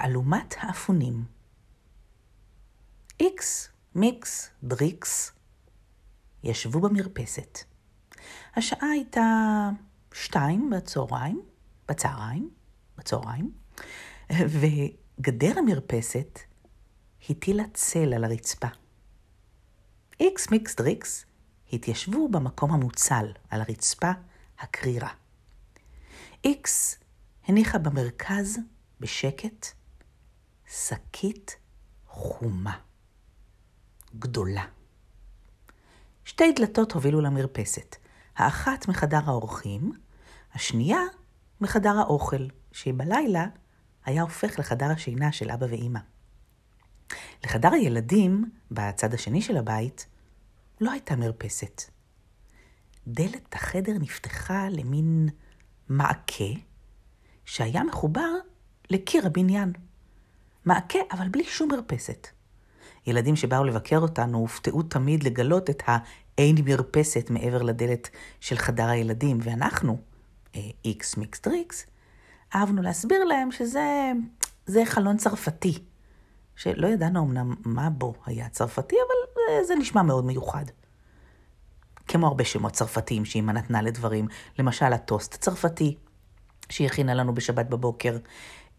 תעלומת האפונים. איקס, מיקס, דריקס ישבו במרפסת. השעה הייתה שתיים בצהריים, בצהריים, בצהריים, וגדר המרפסת הטילה צל על הרצפה. איקס, מיקס, דריקס התיישבו במקום המוצל, על הרצפה הקרירה. איקס הניחה במרכז, בשקט, שקית חומה. גדולה. שתי דלתות הובילו למרפסת, האחת מחדר האורחים, השנייה מחדר האוכל, שבלילה היה הופך לחדר השינה של אבא ואימא. לחדר הילדים, בצד השני של הבית, לא הייתה מרפסת. דלת החדר נפתחה למין מעקה שהיה מחובר לקיר הבניין. מעקה, אבל בלי שום מרפסת. ילדים שבאו לבקר אותנו הופתעו תמיד לגלות את האין מרפסת מעבר לדלת של חדר הילדים, ואנחנו, איקס מיקס דריקס, אהבנו להסביר להם שזה זה חלון צרפתי, שלא ידענו אמנם מה בו היה צרפתי, אבל זה נשמע מאוד מיוחד. כמו הרבה שמות צרפתיים שאימא נתנה לדברים, למשל הטוסט הצרפתי, שהיא הכינה לנו בשבת בבוקר,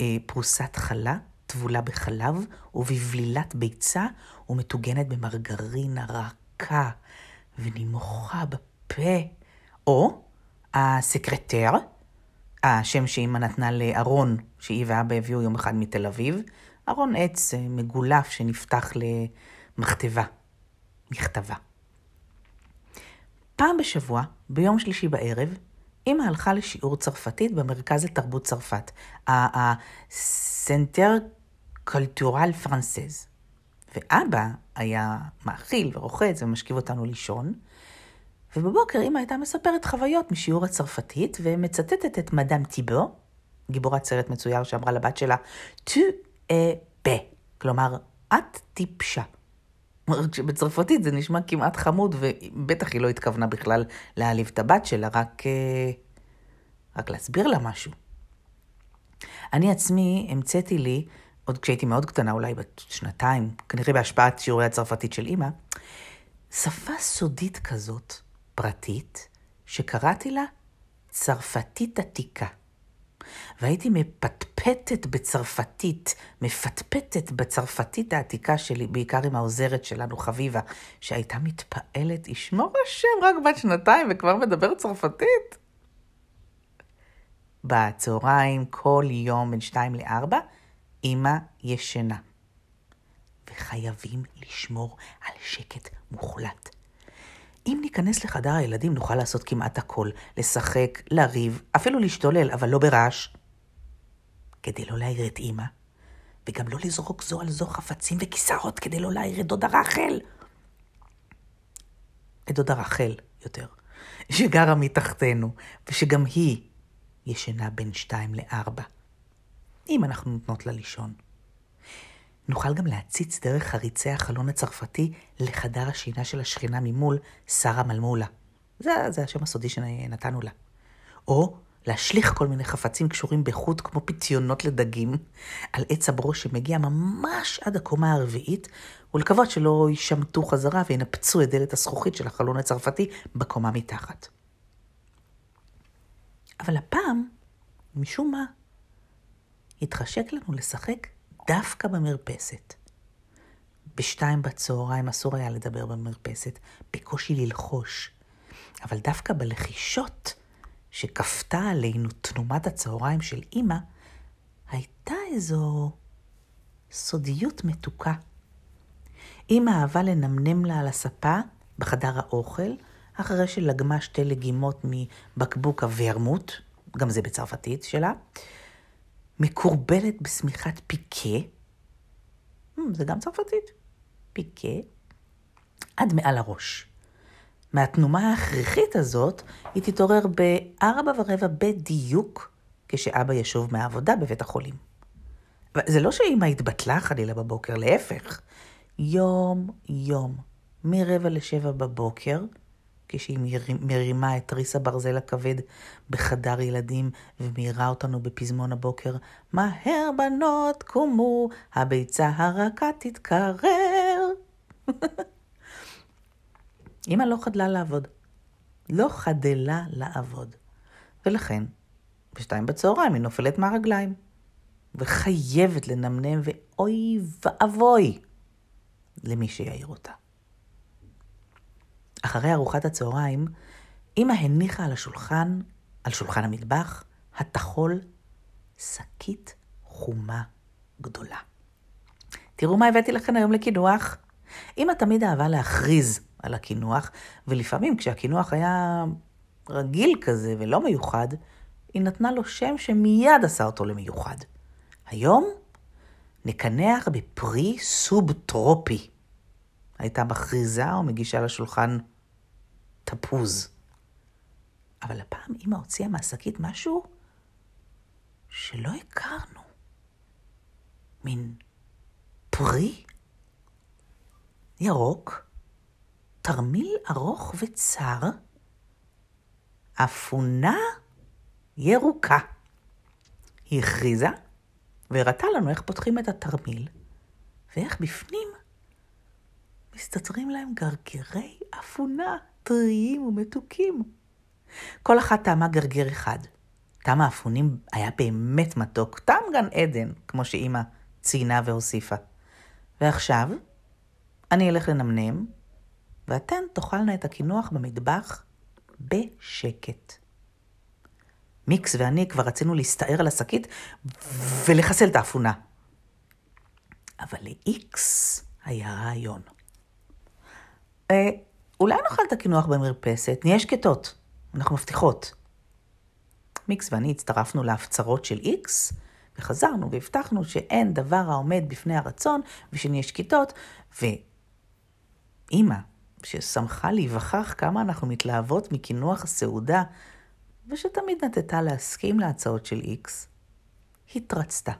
אה, פרוסת חלה טבולה בחלב ובבלילת ביצה ומטוגנת במרגרינה רכה ונמוכה בפה. או הסקרטר, השם שאימא נתנה לארון שהיא ואבא הביאו יום אחד מתל אביב, ארון עץ אה, מגולף שנפתח למכתבה, מכתבה. פעם בשבוע, ביום שלישי בערב, אמא הלכה לשיעור צרפתית במרכז לתרבות צרפת, הסנטר קולטורל פרנסז. ואבא היה מאכיל ורוחץ ומשכיב אותנו לישון, ובבוקר אמא הייתה מספרת חוויות משיעור הצרפתית, ומצטטת את מדאם טיבו, גיבורת סרט מצויר שאמרה לבת שלה, tu es כלומר, את טיפשה. בצרפתית זה נשמע כמעט חמוד, ובטח היא לא התכוונה בכלל להעליב את הבת שלה, רק, אה, רק להסביר לה משהו. אני עצמי המצאתי לי, עוד כשהייתי מאוד קטנה, אולי בת שנתיים, כנראה בהשפעת שיעורי הצרפתית של אימא, שפה סודית כזאת, פרטית, שקראתי לה צרפתית עתיקה. והייתי מפטפטת בצרפתית, מפטפטת בצרפתית העתיקה שלי, בעיקר עם העוזרת שלנו, חביבה, שהייתה מתפעלת, ישמור השם, רק בת שנתיים וכבר מדבר צרפתית. בצהריים, כל יום בין שתיים לארבע, אמא ישנה. וחייבים לשמור על שקט מוחלט. אם ניכנס לחדר הילדים נוכל לעשות כמעט הכל, לשחק, לריב, אפילו להשתולל, אבל לא ברעש. כדי לא להעיר את אמא, וגם לא לזרוק זו על זו חפצים וכיסאות כדי לא להעיר את דודה רחל. את דודה רחל, יותר, שגרה מתחתנו, ושגם היא ישנה בין שתיים לארבע. אם אנחנו נותנות לה לישון. נוכל גם להציץ דרך חריצי החלון הצרפתי לחדר השינה של השכינה ממול, שרה מלמולה. זה, זה השם הסודי שנתנו לה. או להשליך כל מיני חפצים קשורים בחוט כמו פיתיונות לדגים על עץ הברוש שמגיע ממש עד הקומה הרביעית, ולקוות שלא יישמטו חזרה וינפצו את דלת הזכוכית של החלון הצרפתי בקומה מתחת. אבל הפעם, משום מה, התחשק לנו לשחק דווקא במרפסת. בשתיים בצהריים אסור היה לדבר במרפסת, בקושי ללחוש. אבל דווקא בלחישות שכפתה עלינו תנומת הצהריים של אימא, הייתה איזו סודיות מתוקה. אימא אהבה לנמנם לה על הספה בחדר האוכל, אחרי שלגמה שתי לגימות מבקבוק הוורמוט, גם זה בצרפתית שלה, מקורבלת בשמיכת פיקה, hmm, זה גם צרפתית, פיקה, עד מעל הראש. מהתנומה ההכרחית הזאת, היא תתעורר בארבע ורבע בדיוק, כשאבא ישוב מהעבודה בבית החולים. זה לא שאמא התבטלה חלילה בבוקר, להפך. יום-יום, מרבע לשבע בבוקר, כשהיא מרימה את תריס הברזל הכבד בחדר ילדים ומאירה אותנו בפזמון הבוקר, מהר בנות קומו, הביצה הרכה תתקרר. אמא לא חדלה לעבוד. לא חדלה לעבוד. ולכן, בשתיים בצהריים היא נופלת מהרגליים. וחייבת לנמנם, ואוי ואבוי למי שיעיר אותה. אחרי ארוחת הצהריים, אמא הניחה על השולחן, על שולחן המטבח, הטחול, שקית חומה גדולה. תראו מה הבאתי לכם היום לקינוח. אמא תמיד אהבה להכריז על הקינוח, ולפעמים כשהקינוח היה רגיל כזה ולא מיוחד, היא נתנה לו שם שמיד עשה אותו למיוחד. היום נקנח בפרי סובטרופי. הייתה מכריזה או מגישה לשולחן תפוז. אבל הפעם אמא הוציאה מהשקית משהו שלא הכרנו. מין פרי ירוק, תרמיל ארוך וצר, אפונה ירוקה. היא הכריזה והראתה לנו איך פותחים את התרמיל, ואיך בפנים מסתתרים להם גרגירי אפונה טריים ומתוקים. כל אחת טעמה גרגר אחד. טעם האפונים היה באמת מתוק, טעם גן עדן, כמו שאימא ציינה והוסיפה. ועכשיו, אני אלך לנמנם, ואתן תאכלנה את הקינוח במטבח בשקט. מיקס ואני כבר רצינו להסתער על השקית ולחסל את האפונה. אבל ל-X היה רעיון. אה, אולי נאכל את הקינוח במרפסת, נהיה שקטות, אנחנו מבטיחות. מיקס ואני הצטרפנו להפצרות של X, וחזרנו והבטחנו שאין דבר העומד בפני הרצון ושנהיה שקטות, ואימא, ששמחה להיווכח כמה אנחנו מתלהבות מקינוח הסעודה ושתמיד נטטה להסכים להצעות של איקס, התרצתה.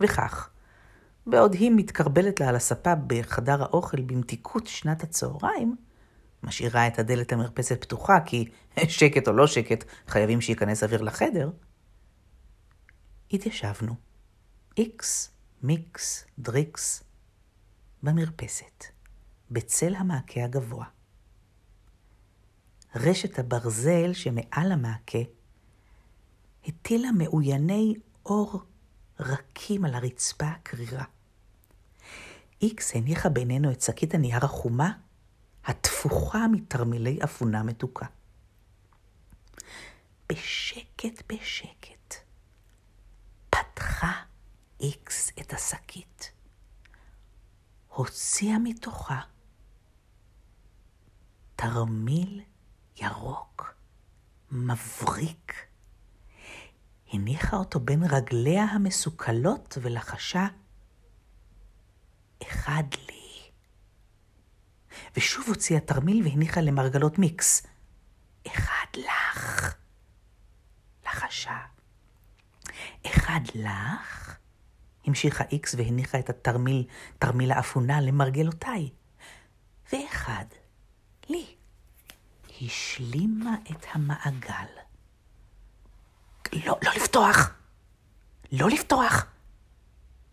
וכך, בעוד היא מתקרבלת לה על הספה בחדר האוכל במתיקות שנת הצהריים, משאירה את הדלת המרפסת פתוחה, כי שקט או לא שקט, חייבים שייכנס אוויר לחדר, התיישבנו, איקס, מיקס, דריקס, במרפסת, בצל המעקה הגבוה. רשת הברזל שמעל המעקה הטילה מאויני אור רכים על הרצפה הקרירה. איקס הניחה בינינו את שקית הנייר החומה, התפוחה מתרמילי אפונה מתוקה. בשקט בשקט פתחה איקס את השקית. הוציאה מתוכה תרמיל ירוק, מבריק. הניחה אותו בין רגליה המסוכלות ולחשה, אחד לי. ושוב הוציאה תרמיל והניחה למרגלות מיקס, אחד לך. לחשה, אחד לך? המשיכה איקס והניחה את התרמיל, תרמיל האפונה למרגלותיי. ואחד לי. השלימה את המעגל. לא, לא לפתוח! לא לפתוח!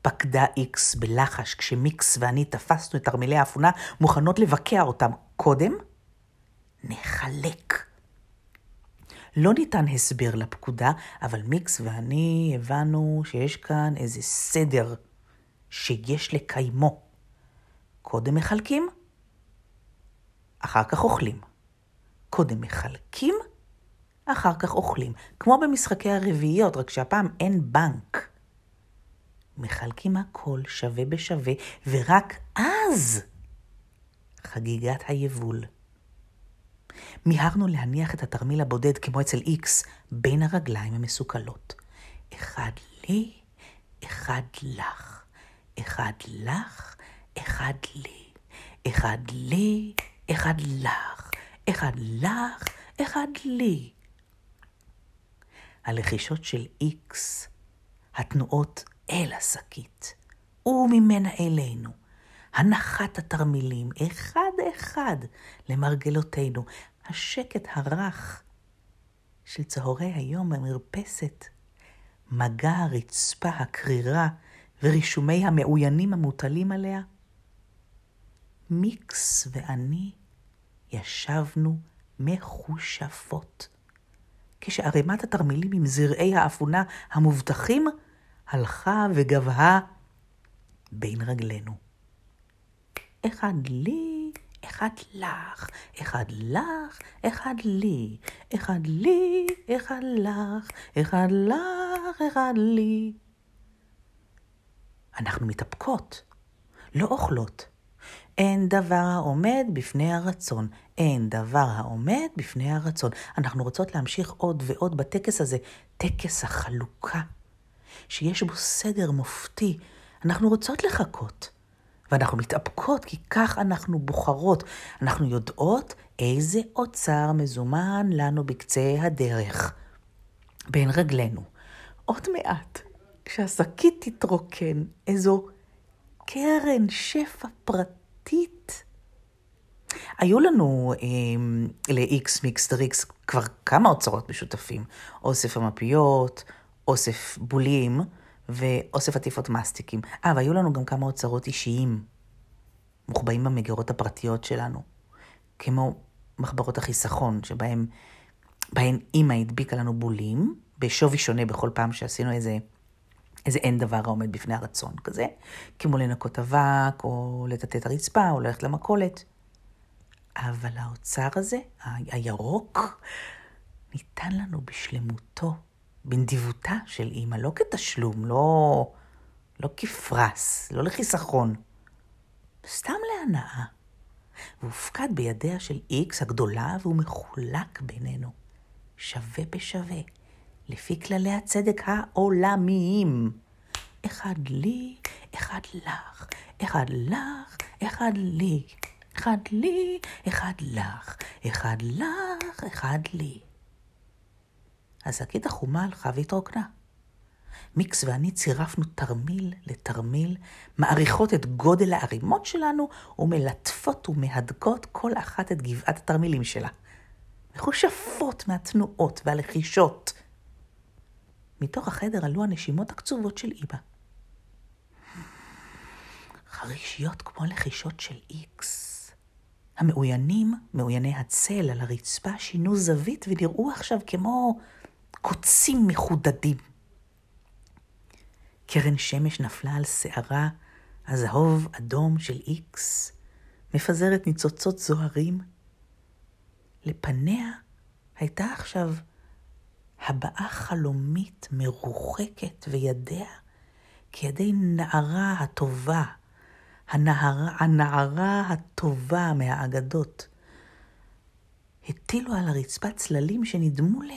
פקדה איקס בלחש כשמיקס ואני תפסנו את תרמילי האפונה מוכנות לבקע אותם. קודם, נחלק. לא ניתן הסבר לפקודה, אבל מיקס ואני הבנו שיש כאן איזה סדר שיש לקיימו. קודם מחלקים, אחר כך אוכלים. קודם מחלקים, אחר כך אוכלים. כמו במשחקי הרביעיות, רק שהפעם אין בנק. מחלקים הכל שווה בשווה, ורק אז חגיגת היבול. מיהרנו להניח את התרמיל הבודד כמו אצל איקס בין הרגליים המסוכלות. אחד לי, אחד לך. אחד לך, אחד לי. אחד לי, אחד לך. אחד לך, אחד לי. הלחישות של איקס, התנועות אל השקית, וממנה אלינו, הנחת התרמילים, אחד אחד למרגלותינו. השקט הרך של צהרי היום במרפסת, מגע הרצפה הקרירה ורישומי המאוינים המוטלים עליה. מיקס ואני ישבנו מחושפות, כשערימת התרמילים עם זרעי האפונה המובטחים הלכה וגבהה בין רגלינו. אחד לי, אחד לך, אחד לך, אחד לי, אחד לי, אחד לך, אחד לך, אחד לי. אנחנו מתאפקות, לא אוכלות. אין דבר העומד בפני הרצון. אין דבר העומד בפני הרצון. אנחנו רוצות להמשיך עוד ועוד בטקס הזה, טקס החלוקה, שיש בו סדר מופתי. אנחנו רוצות לחכות, ואנחנו מתאפקות כי כך אנחנו בוחרות. אנחנו יודעות איזה אוצר מזומן לנו בקצה הדרך, בין רגלינו. עוד מעט, כשהשקית תתרוקן, איזו קרן שפע פרטית. היו לנו אה, ל-X מיקס דריקס כבר כמה אוצרות משותפים. אוסף המפיות, אוסף בולים ואוסף עטיפות מסטיקים. אה, והיו לנו גם כמה אוצרות אישיים, מוחבאים במגירות הפרטיות שלנו, כמו מחברות החיסכון, שבהם בהן אימא הדביקה לנו בולים, בשווי שונה בכל פעם שעשינו איזה איזה אין דבר העומד בפני הרצון כזה, כמו לנקות אבק, או לטאטא את הרצפה, או ללכת למכולת. אבל האוצר הזה, הירוק, ניתן לנו בשלמותו, בנדיבותה של אימא, לא כתשלום, לא, לא כפרס, לא לחיסכון, סתם להנאה. והופקד בידיה של איקס הגדולה, והוא מחולק בינינו, שווה בשווה. לפי כללי הצדק העולמיים. אחד לי, אחד לך, אחד לך, אחד לי. אחד לי, אחד לך, אחד לך, אחד לי. השקית החומה הלכה והתרוקנה. מיקס ואני צירפנו תרמיל לתרמיל, מעריכות את גודל הערימות שלנו ומלטפות ומהדקות כל אחת את גבעת התרמילים שלה. מחושפות מהתנועות והלחישות מתוך החדר עלו הנשימות הקצובות של אימא. חרישיות כמו לחישות של איקס. המאוינים, מאויני הצל על הרצפה, שינו זווית ונראו עכשיו כמו קוצים מחודדים. קרן שמש נפלה על שערה הזהוב אדום של איקס, מפזרת ניצוצות זוהרים. לפניה הייתה עכשיו הבעה חלומית מרוחקת וידיה כידי נערה הטובה, הנערה, הנערה הטובה מהאגדות. הטילו על הרצפה צללים שנדמו ל...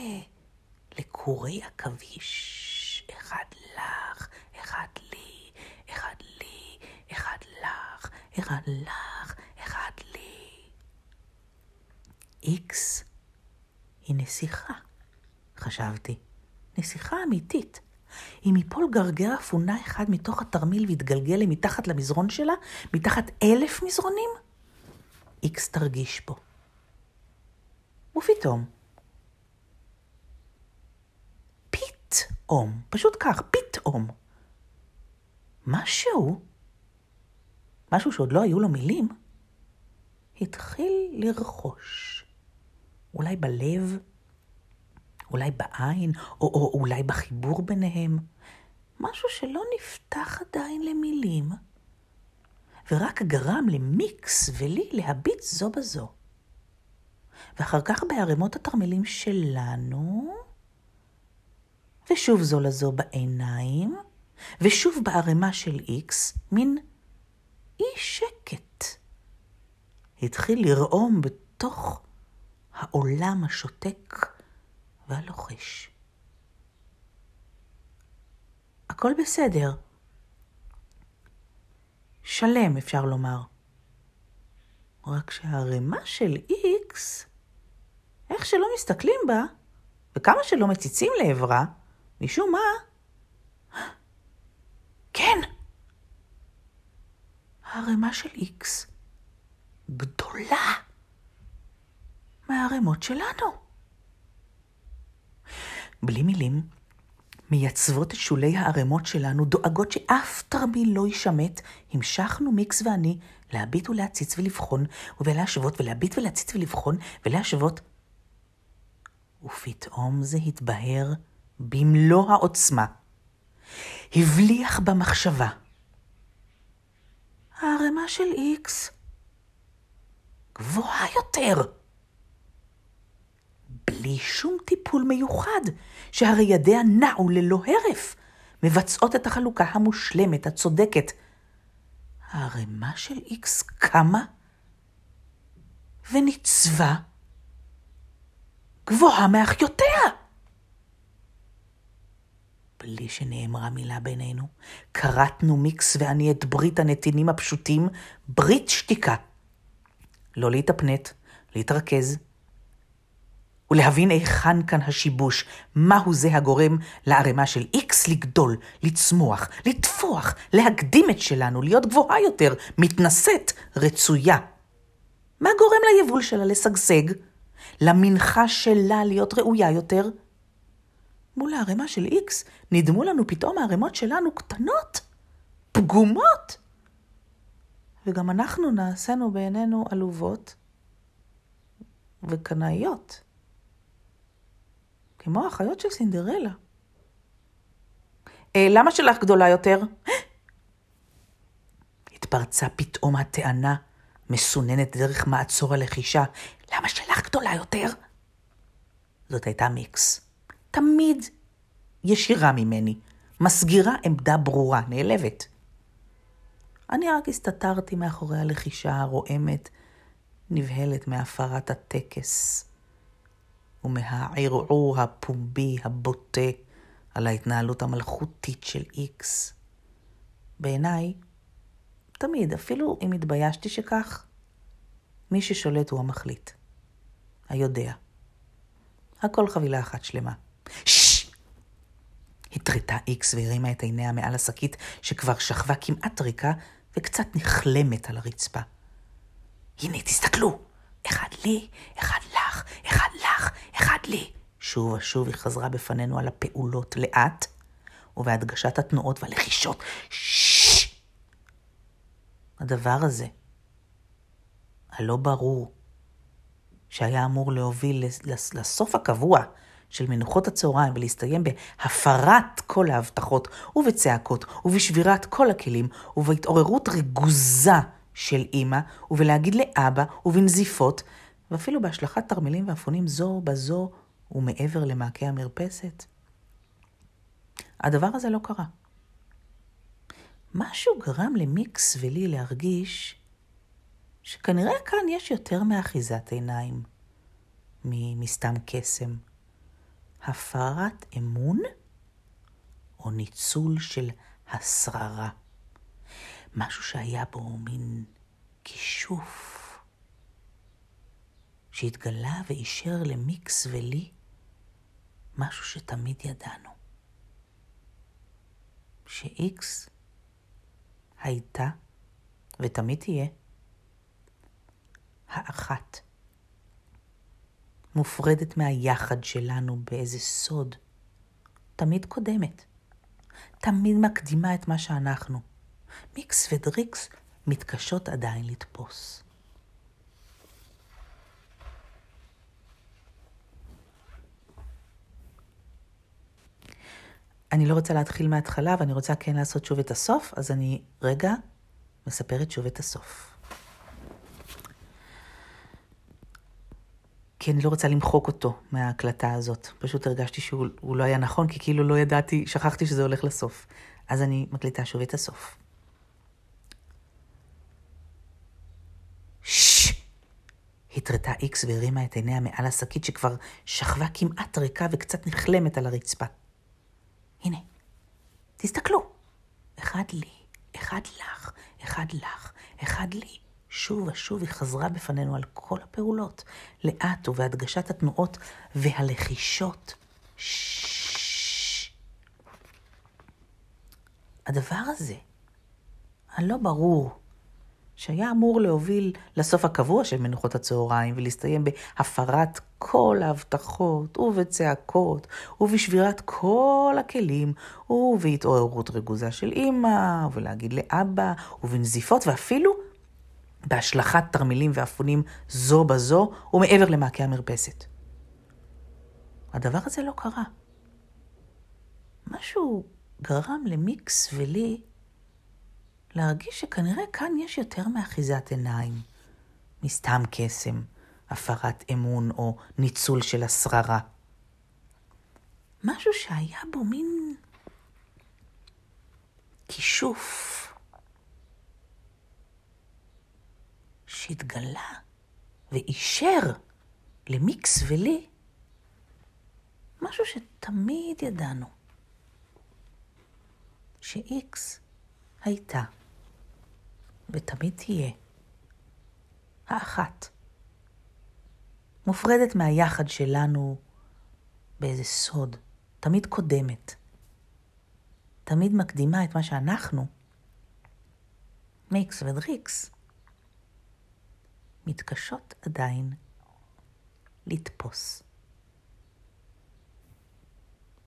לקורי עכביש. אחד לך, אחד לי, אחד לי, אחד לך, אחד לך, אחד לי. איקס היא נסיכה. חשבתי. נסיכה אמיתית. אם יפול גרגר אפונה אחד מתוך התרמיל ויתגלגל למתחת למזרון שלה, מתחת אלף מזרונים, איקס תרגיש בו. ופתאום, פתאום, פשוט כך, פתאום, משהו, משהו שעוד לא היו לו מילים, התחיל לרחוש. אולי בלב, אולי בעין, או, או אולי בחיבור ביניהם. משהו שלא נפתח עדיין למילים, ורק גרם למיקס ולי להביט זו בזו. ואחר כך בערימות התרמילים שלנו, ושוב זו לזו בעיניים, ושוב בערימה של איקס, מין אי שקט. התחיל לרעום בתוך העולם השותק והלוחש. הכל בסדר. שלם, אפשר לומר. רק שהערימה של איקס, איך שלא מסתכלים בה, וכמה שלא מציצים לעברה, משום מה, כן, הערימה של איקס גדולה מהערימות שלנו. בלי מילים, מייצבות את שולי הערימות שלנו, דואגות שאף תרמיל לא יישמט, המשכנו מיקס ואני להביט ולהציץ ולבחון, ולהשוות, ולהביט ולהציץ ולבחון, ולהשוות. ופתאום זה התבהר במלוא העוצמה. הבליח במחשבה. הערימה של איקס גבוהה יותר. בלי שום טיפול מיוחד, שהרי ידיה נעו ללא הרף, מבצעות את החלוקה המושלמת, הצודקת. הערימה של איקס קמה וניצבה גבוהה מאחיותיה. בלי שנאמרה מילה בינינו, כרתנו מיקס ואני את ברית הנתינים הפשוטים, ברית שתיקה. לא להתאפנט, להתרכז, ולהבין היכן כאן השיבוש, מהו זה הגורם לערימה של איקס לגדול, לצמוח, לטפוח, להקדים את שלנו, להיות גבוהה יותר, מתנשאת, רצויה. מה גורם ליבול שלה לשגשג? למנחה שלה להיות ראויה יותר? מול הערימה של איקס נדמו לנו פתאום הערימות שלנו קטנות, פגומות. וגם אנחנו נעשינו בעינינו עלובות וקנאיות. כמו האחיות של סינדרלה. אה, למה שלך גדולה יותר? התפרצה פתאום הטענה, מסוננת דרך מעצור הלחישה. למה שלך גדולה יותר? זאת הייתה מיקס. תמיד ישירה ממני, מסגירה עמדה ברורה, נעלבת. אני רק הסתתרתי מאחורי הלחישה הרועמת, נבהלת מהפרת הטקס. ומהערעור הפומבי הבוטה על ההתנהלות המלכותית של איקס. בעיניי, תמיד, אפילו אם התביישתי שכך, מי ששולט הוא המחליט. היודע. הכל חבילה אחת שלמה. ששש! התרתה איקס והרימה את עיניה מעל השקית שכבר שכבה כמעט ריקה וקצת נחלמת על הרצפה. הנה, תסתכלו! אחד לי, אחד לך, אחד לך, אחד לי. שוב ושוב היא חזרה בפנינו על הפעולות לאט, ובהדגשת התנועות והלחישות. ששש! הדבר הזה, הלא ברור, שהיה אמור להוביל לסוף הקבוע של מנוחות הצהריים ולהסתיים בהפרת כל ההבטחות ובצעקות ובשבירת כל הכלים ובהתעוררות רגוזה של אימא, ובלהגיד לאבא, ובנזיפות, ואפילו בהשלכת תרמילים ואפונים זו בזו ומעבר למעקה המרפסת. הדבר הזה לא קרה. משהו גרם למיקס ולי להרגיש שכנראה כאן יש יותר מאחיזת עיניים מסתם קסם. הפרת אמון או ניצול של השררה. משהו שהיה בו מין כישוף, שהתגלה ואישר למיקס ולי משהו שתמיד ידענו. שאיקס הייתה ותמיד תהיה האחת. מופרדת מהיחד שלנו באיזה סוד, תמיד קודמת, תמיד מקדימה את מה שאנחנו. מיקס ודריקס מתקשות עדיין לתפוס. אני לא רוצה להתחיל מההתחלה, ואני רוצה כן לעשות שוב את הסוף, אז אני רגע מספרת שוב את הסוף. כי אני לא רוצה למחוק אותו מההקלטה הזאת. פשוט הרגשתי שהוא לא היה נכון, כי כאילו לא ידעתי, שכחתי שזה הולך לסוף. אז אני מקליטה שוב את הסוף. התרתה איקס והרימה את עיניה מעל השקית שכבר שכבה כמעט ריקה וקצת נחלמת על הרצפה. הנה, תסתכלו. אחד לי, אחד לך, אחד לך, אחד לי. שוב ושוב היא חזרה בפנינו על כל הפעולות, לאט ובהדגשת התנועות והלחישות. הדבר הזה, הלא ברור, שהיה אמור להוביל לסוף הקבוע של מנוחות הצהריים ולהסתיים בהפרת כל ההבטחות ובצעקות ובשבירת כל הכלים ובהתעוררות רגוזה של אימא ולהגיד לאבא ובנזיפות ואפילו בהשלכת תרמילים ואפונים זו בזו ומעבר למעקה המרפסת. הדבר הזה לא קרה. משהו גרם למיקס ולי להרגיש שכנראה כאן יש יותר מאחיזת עיניים, מסתם קסם, הפרת אמון או ניצול של השררה. משהו שהיה בו מין כישוף שהתגלה ואישר למיקס ולי משהו שתמיד ידענו, שאיקס הייתה ותמיד תהיה האחת, מופרדת מהיחד שלנו באיזה סוד, תמיד קודמת, תמיד מקדימה את מה שאנחנו, מיקס ודריקס, מתקשות עדיין לתפוס.